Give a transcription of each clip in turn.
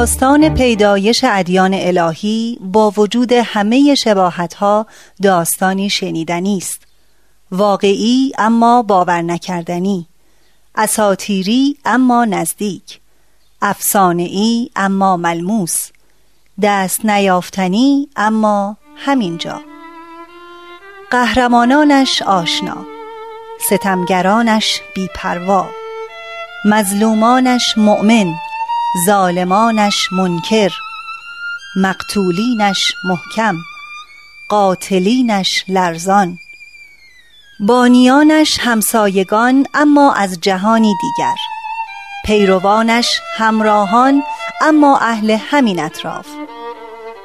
داستان پیدایش ادیان الهی با وجود همه شباهتها داستانی شنیدنی است. واقعی اما باور نکردنی. اساتیری اما نزدیک. افسانه‌ای اما ملموس. دست نیافتنی اما همینجا. قهرمانانش آشنا. ستمگرانش بیپروا. مظلومانش مؤمن. ظالمانش منکر مقتولینش محکم قاتلینش لرزان. بانیانش همسایگان اما از جهانی دیگر. پیروانش همراهان اما اهل همین اطراف.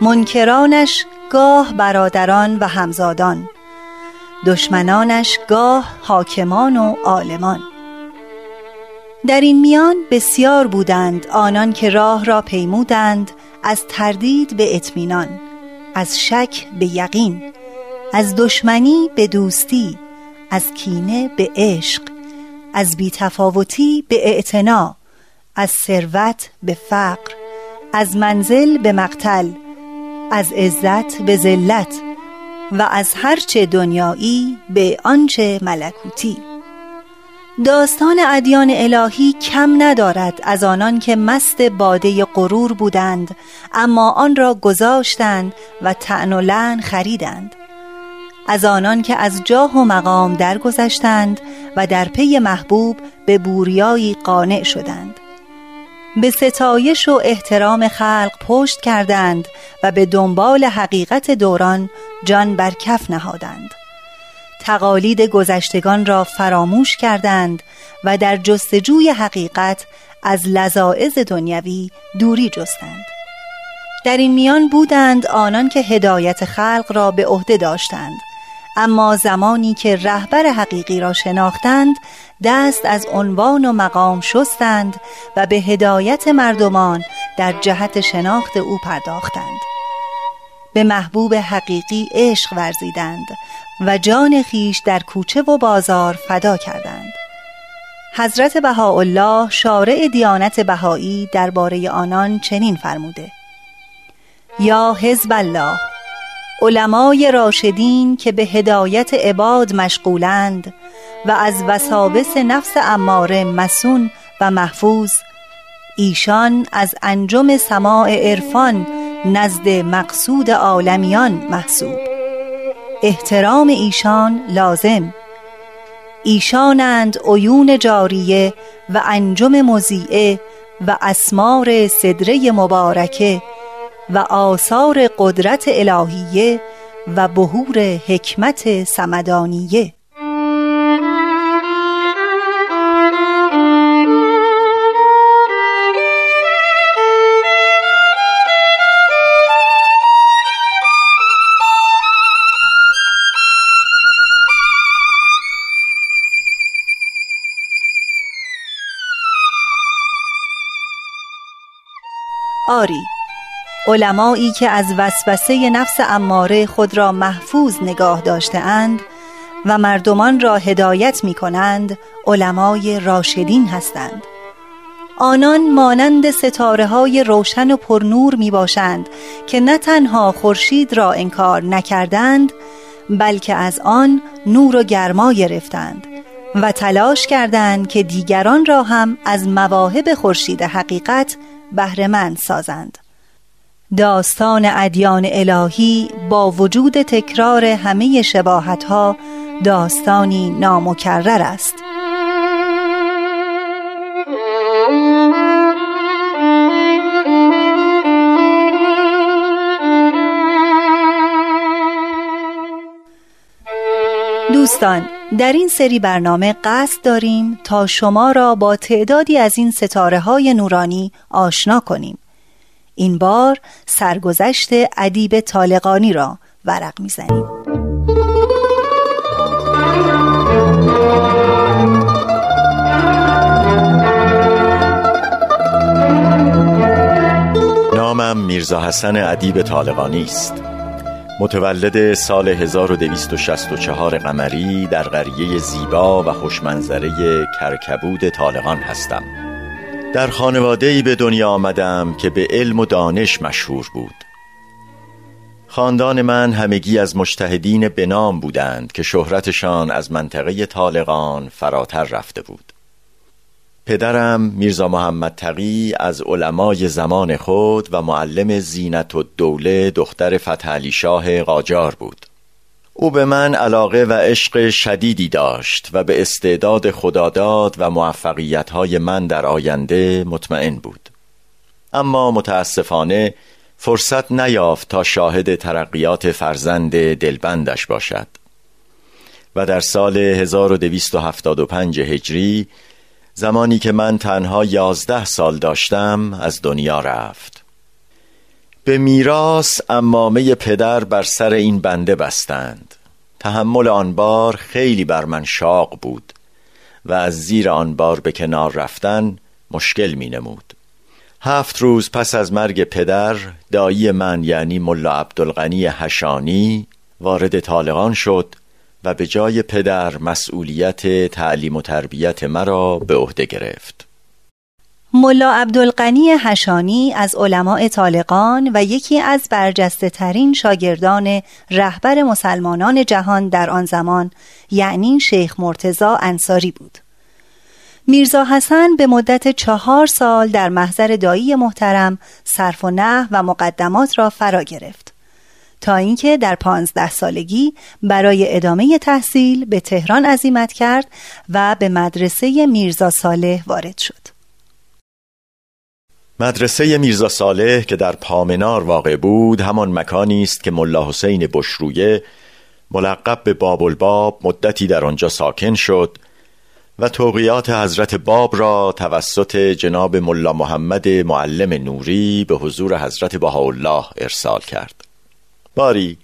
منکرانش گاه برادران و همزادان. دشمنانش گاه حاکمان و عالمان. در این میان بسیار بودند آنان که راه را پیمودند از تردید به اطمینان از شک به یقین از دشمنی به دوستی از کینه به عشق از بیتفاوتی به اعتنا از ثروت به فقر از منزل به مقتل از عزت به ذلت و از هرچه دنیایی به آنچه ملکوتی. داستان ادیان الهی کم ندارد از آنان که مست باده غرور بودند اما آن را گذاشتند و تعن و لعن خریدند. از آنان که از جاه و مقام درگذشتند و در پی محبوب به بوریایی قانع شدند. به ستایش و احترام خلق پشت کردند و به دنبال حقیقت دوران جان بر کف نهادند. تقالید گذشتگان را فراموش کردند و در جستجوی حقیقت از لذاعز دنیوی دوری جستند. در این میان بودند آنان که هدایت خلق را به عهده داشتند. اما زمانی که رهبر حقیقی را شناختند دست از عنوان و مقام شستند و به هدایت مردمان در جهت شناخت او پرداختند. به محبوب حقیقی عشق ورزیدند و جان خیش در کوچه و بازار فدا کردند. حضرت بهاءالله شارع دیانت بهایی درباره آنان چنین فرموده. یا حزب الله علمای راشدین که به هدایت عباد مشغولند و از وساوس نفس اماره مسون و محفوظ ایشان از انجم سماع عرفان نزد مقصود عالمیان محسوب. احترام ایشان لازم. ایشانند عیون جاریه و انجم مزیعه و اسمار صدره مبارکه و آثار قدرت الهیه و بهور حکمت سمدانیه آری علمایی که از وسوسه نفس اماره خود را محفوظ نگاه داشته اند و مردمان را هدایت می کنند علمای راشدین هستند. آنان مانند ستاره های روشن و پرنور می باشند که نه تنها خورشید را انکار نکردند بلکه از آن نور و گرما گرفتند و تلاش کردند که دیگران را هم از مواهب خورشید حقیقت بهرهمند سازند. داستان ادیان الهی با وجود تکرار همه شباهت ها داستانی نامکرر است. دوستان در این سری برنامه قصد داریم تا شما را با تعدادی از این ستاره های نورانی آشنا کنیم. این بار سرگذشت ادیب طالقانی را ورق می‌زنیم. نامم میرزا حسن ادیب طالقانی است. متولد سال 1264 قمری در قریه زیبا و خوشمنظره کرکبود طالقان هستم. در خانواده ای به دنیا آمدم که به علم و دانش مشهور بود. خاندان من همگی از مجتهدین بنام بودند که شهرتشان از منطقه طالقان فراتر رفته بود. پدرم میرزا محمد تقی از علمای زمان خود و معلم زینت و دوله دختر فتحعلی شاه قاجار بود. او به من علاقه و عشق شدیدی داشت و به استعداد خداداد و موفقیتهای من در آینده مطمئن بود. اما متاسفانه فرصت نیافت تا شاهد ترقیات فرزند دلبندش باشد. و در سال 1275 هجری زمانی که من تنها یازده سال داشتم از دنیا رفت. به میراس امامه پدر بر سر این بنده بستند. تحمل آن بار خیلی بر من شاق بود و از زیر آن بار به کنار رفتن مشکل می نمود. هفت روز پس از مرگ پدر دایی من یعنی ملا عبدالغنی هشانی وارد طالقان شد و به جای پدر مسئولیت تعلیم و تربیت مرا به عهده گرفت. ملا عبدالقنی هشانی از علماء طالقان و یکی از برجسته ترین شاگردان رهبر مسلمانان جهان در آن زمان یعنی شیخ مرتزا انصاری بود. میرزا حسن به مدت چهار سال در محضر دایی محترم صرف و نه و مقدمات را فرا گرفت. تا اینکه در پانزده سالگی برای ادامه تحصیل به تهران عزیمت کرد و به مدرسه میرزا صالح وارد شد. مدرسه میرزا صالح که در پامنار واقع بود همان مکانی است که ملا حسین بشرویه ملقب به باب الباب مدتی در آنجا ساکن شد و توقیات حضرت باب را توسط جناب ملا محمد معلم نوری به حضور حضرت بهاءالله ارسال کرد. باری.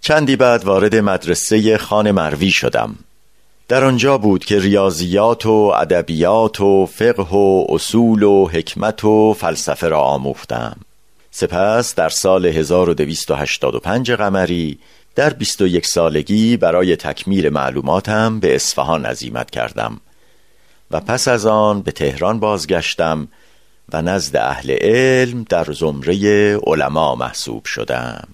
چندی بعد وارد مدرسه خان مروی شدم. در آنجا بود که ریاضیات و ادبیات و فقه و اصول و حکمت و فلسفه را آموختم. سپس در سال 1285 قمری در 21 سالگی برای تکمیل معلوماتم به اصفهان عزیمت کردم و پس از آن به تهران بازگشتم و نزد اهل علم در زمره علما محسوب شدم.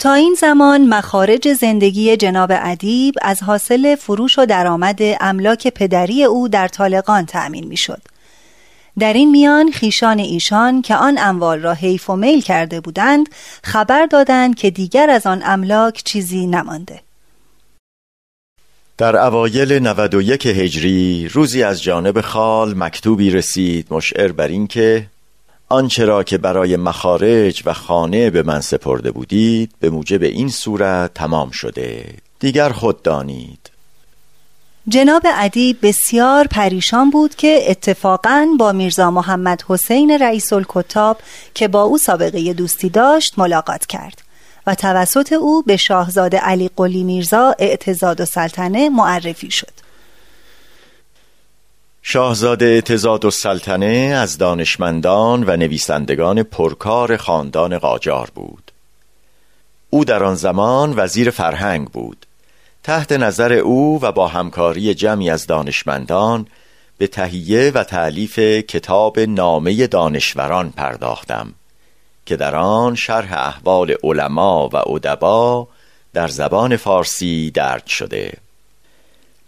تا این زمان مخارج زندگی جناب ادیب از حاصل فروش و درآمد املاک پدری او در طالقان تأمین می‌شد. در این میان خیشان ایشان که آن اموال را حیف و میل کرده بودند خبر دادند که دیگر از آن املاک چیزی نمانده در اوایل 91 هجری روزی از جانب خال مکتوبی رسید مشعر بر اینکه آنچه را که برای مخارج و خانه به من سپرده بودید به موجب این صورت تمام شده. دیگر خود دانید. جناب ادیب بسیار پریشان بود که اتفاقا با میرزا محمد حسین رئیس الکتاب که با او سابقه دوستی داشت ملاقات کرد و توسط او به شاهزاده علی قلی میرزا اعتزاد و سلطنه معرفی شد. شاهزاده اعتزاد و سلطنه از دانشمندان و نویسندگان پرکار خاندان قاجار بود. او در آن زمان وزیر فرهنگ بود. تحت نظر او و با همکاری جمعی از دانشمندان به تهیه و تعلیف کتاب نامه دانشوران پرداختم که در آن شرح احوال علما و ادبا در زبان فارسی درج شده.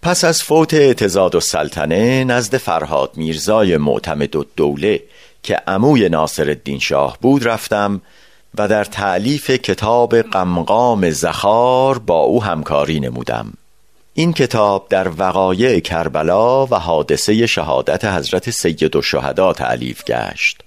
پس از فوت اعتزاد السلطنه نزد فرهاد میرزای معتمد دوله که عموی ناصر الدین شاه بود رفتم و در تعلیف کتاب قمقام زخار با او همکاری نمودم. این کتاب در وقایع کربلا و حادثه شهادت حضرت سید و شهدا تعلیف گشت.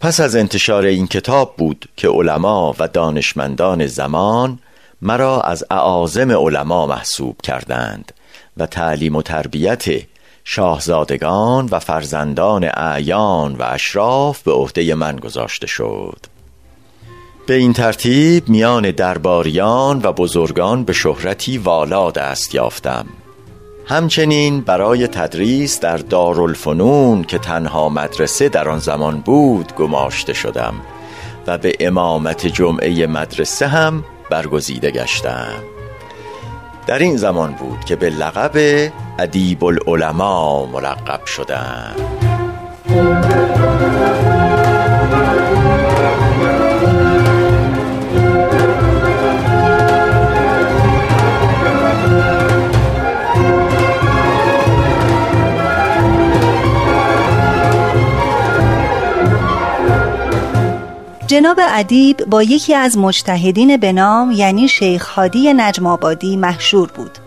پس از انتشار این کتاب بود که علما و دانشمندان زمان مرا از اعاظم علما محسوب کردند و تعلیم و تربیت شاهزادگان و فرزندان اعیان و اشراف به عهده من گذاشته شد. به این ترتیب میان درباریان و بزرگان به شهرتی والا دست یافتم. همچنین برای تدریس در دارالفنون که تنها مدرسه در آن زمان بود گماشته شدم و به امامت جمعه مدرسه هم برگزیده گشتم در این زمان بود که به لقب ادیب العلماء ملقب شدم جناب ادیب با یکی از مجتهدین به نام یعنی شیخ هادی نجم آبادی محشور بود.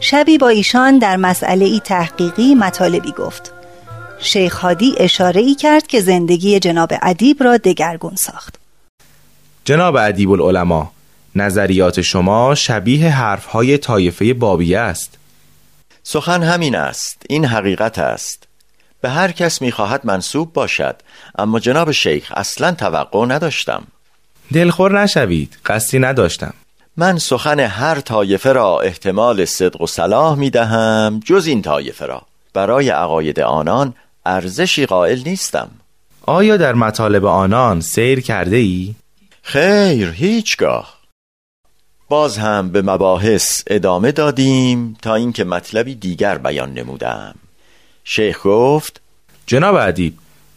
شبی با ایشان در مسئله ای تحقیقی مطالبی گفت. شیخ هادی اشاره ای کرد که زندگی جناب ادیب را دگرگون ساخت. جناب ادیب العلماء نظریات شما شبیه حرفهای طایفه بابی است. سخن همین است. این حقیقت است. به هر کس می‌خواهد منصوب باشد اما جناب شیخ اصلا توقع نداشتم. دلخور نشوید قصدی نداشتم. من سخن هر طایفه را احتمال صدق و صلاح می‌دهم جز این طایفه را. برای عقاید آنان ارزشی قائل نیستم. آیا در مطالب آنان سیر کرده ای؟ خیر هیچگاه. باز هم به مباحث ادامه دادیم تا اینکه مطلبی دیگر بیان نمودم. شیخ گفت جناب ادیب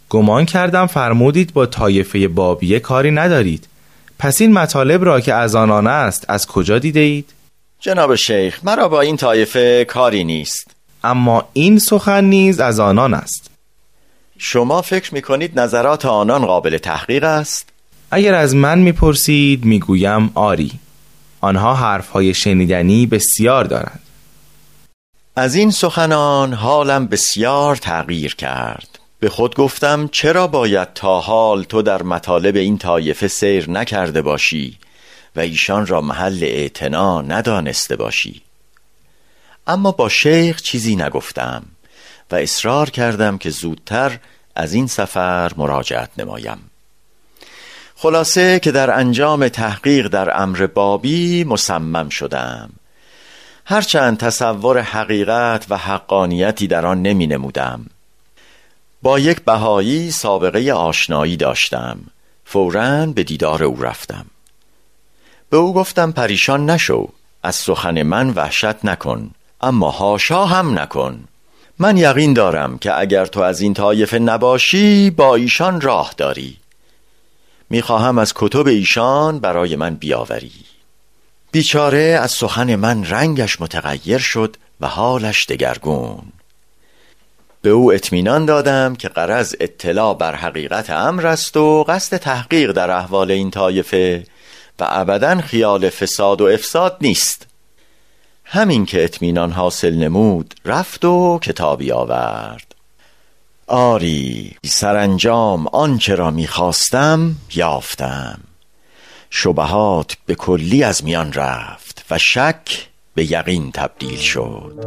گمان کردم فرمودید با طایفه بابیه کاری ندارید. پس این مطالب را که از آنان است از کجا دیده اید؟ جناب شیخ مرا با این طایفه کاری نیست. اما این سخن نیز از آنان است. شما فکر می کنید نظرات آنان قابل تحقیق است؟ اگر از من می‌پرسید می‌گویم آری. آنها حرفهای شنیدنی بسیار دارند. از این سخنان حالم بسیار تغییر کرد. به خود گفتم چرا باید تا حال تو در مطالب این طایفه سیر نکرده باشی و ایشان را محل اعتنا ندانسته باشی؟ اما با شیخ چیزی نگفتم و اصرار کردم که زودتر از این سفر مراجعت نمایم. خلاصه که در انجام تحقیق در امر بابی مصمم شدم. هرچند تصور حقیقت و حقانیتی در آن نمی نمودم با یک بهایی سابقه آشنایی داشتم. فورا به دیدار او رفتم. به او گفتم پریشان نشو از سخن من وحشت نکن اما هاشا هم نکن. من یقین دارم که اگر تو از این طایفه نباشی با ایشان راه داری. می‌خواهم از کتب ایشان برای من بیاوری. بیچاره از سخن من رنگش متغیر شد و حالش دگرگون. به او اطمینان دادم که قرض اطلاع بر حقیقت امر است و قصد تحقیق در احوال این طایفه و ابدا خیال فساد و افساد نیست. همین که اطمینان حاصل نمود رفت و کتابی آورد. آری سرانجام آنچه را می‌خواستم یافتم. شبهات به کلی از میان رفت و شک به یقین تبدیل شد.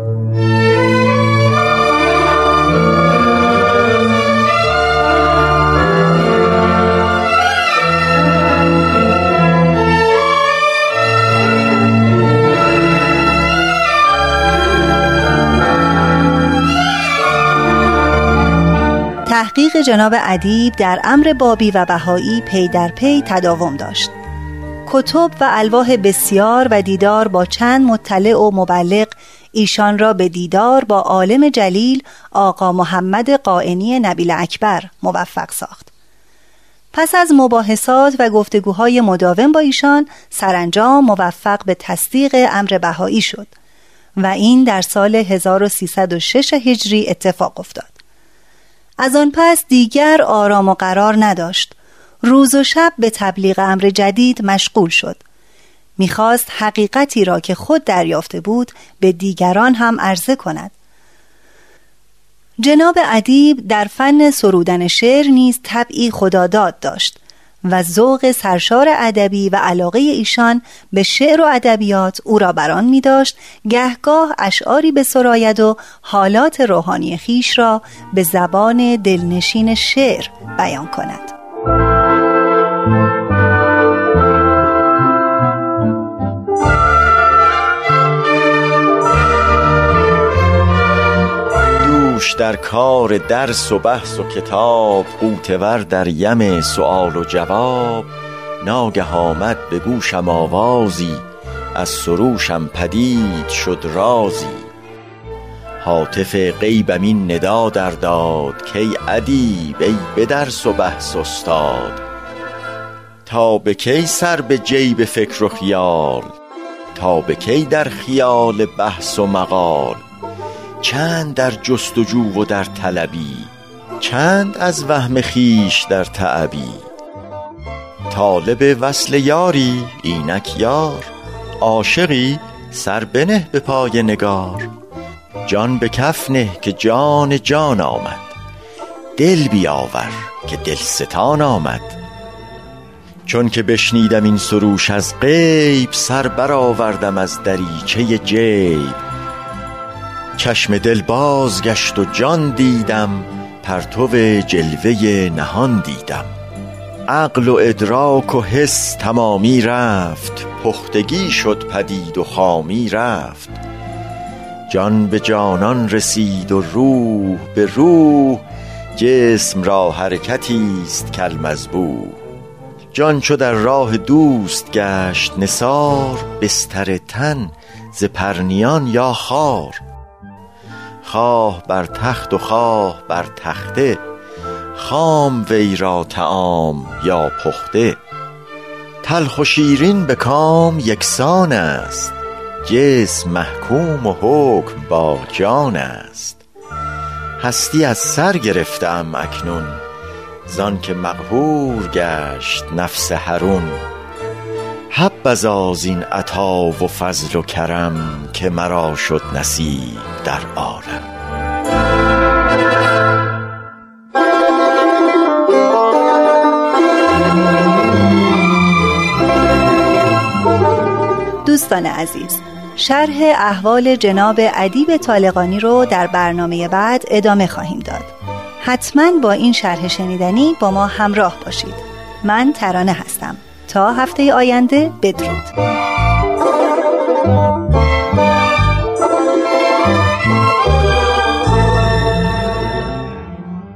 تحقیق جناب ادیب در امر بابی و بهایی پی در پی تداوم داشت. کتب و الواح بسیار و دیدار با چند مطلع و مبلغ ایشان را به دیدار با عالم جلیل آقا محمد قائنی نبیل اکبر موفق ساخت. پس از مباحثات و گفتگوهای مداوم با ایشان سرانجام موفق به تصدیق امر بهایی شد و این در سال 1306 هجری اتفاق افتاد. از آن پس دیگر آرام و قرار نداشت. روز و شب به تبلیغ امر جدید مشغول شد. می‌خواست حقیقتی را که خود دریافته بود به دیگران هم عرضه کند. جناب ادیب در فن سرودن شعر نیز طبعی خداداد داشت و ذوق سرشار ادبی و علاقه ایشان به شعر و ادبیات او را بران می داشت گهگاه اشعاری به سراید و حالات روحانی خیش را به زبان دلنشین شعر بیان کند. در کار درس و بحث و کتاب قوتور در یم سؤال و جواب ناگه آمد به گوشم آوازی از سروشم پدید شد رازی. حاطف غیبم این ندا در داد کی ادیب ای به درس و بحث استاد. تا به کی سر به جیب فکر و خیال تا به کی در خیال بحث و مقال. چند در جستجو و در طلبی چند از وهم خیش در تعبی. طالب وصل یاری اینک یار عاشقی سر بنه به پای نگار. جان به کف نه که جان جان آمد دل بیاور که دلستان آمد. چون که بشنیدم این سروش از غیب سر برآوردم از دریچه جیب. چشم دل بازگشت و جان دیدم پرتو جلوه نهان دیدم. عقل و ادراک و حس تمامی رفت پختگی شد پدید و خامی رفت. جان به جانان رسید و روح به روح جسم را حرکتی است کالمذبوح. جان چو در راه دوست گشت نثار بستر تن ز پرنیان یا خار. خواه بر تخت و خواه بر تخته خام وی را طعام یا پخته. تلخ و شیرین به کام یکسان است جسم محکوم و حکم با جان است. هستی از سر گرفتم اکنون زان که مقهور گشت نفس حرون. حبذا زین عطا و فضل و کرم که مرا شد نصیب در عالم. دوستان عزیز شرح احوال جناب ادیب طالقانی رو در برنامه بعد ادامه خواهیم داد. حتما با این شرح شنیدنی با ما همراه باشید. من ترانه هستم. تا هفته آینده بدرود.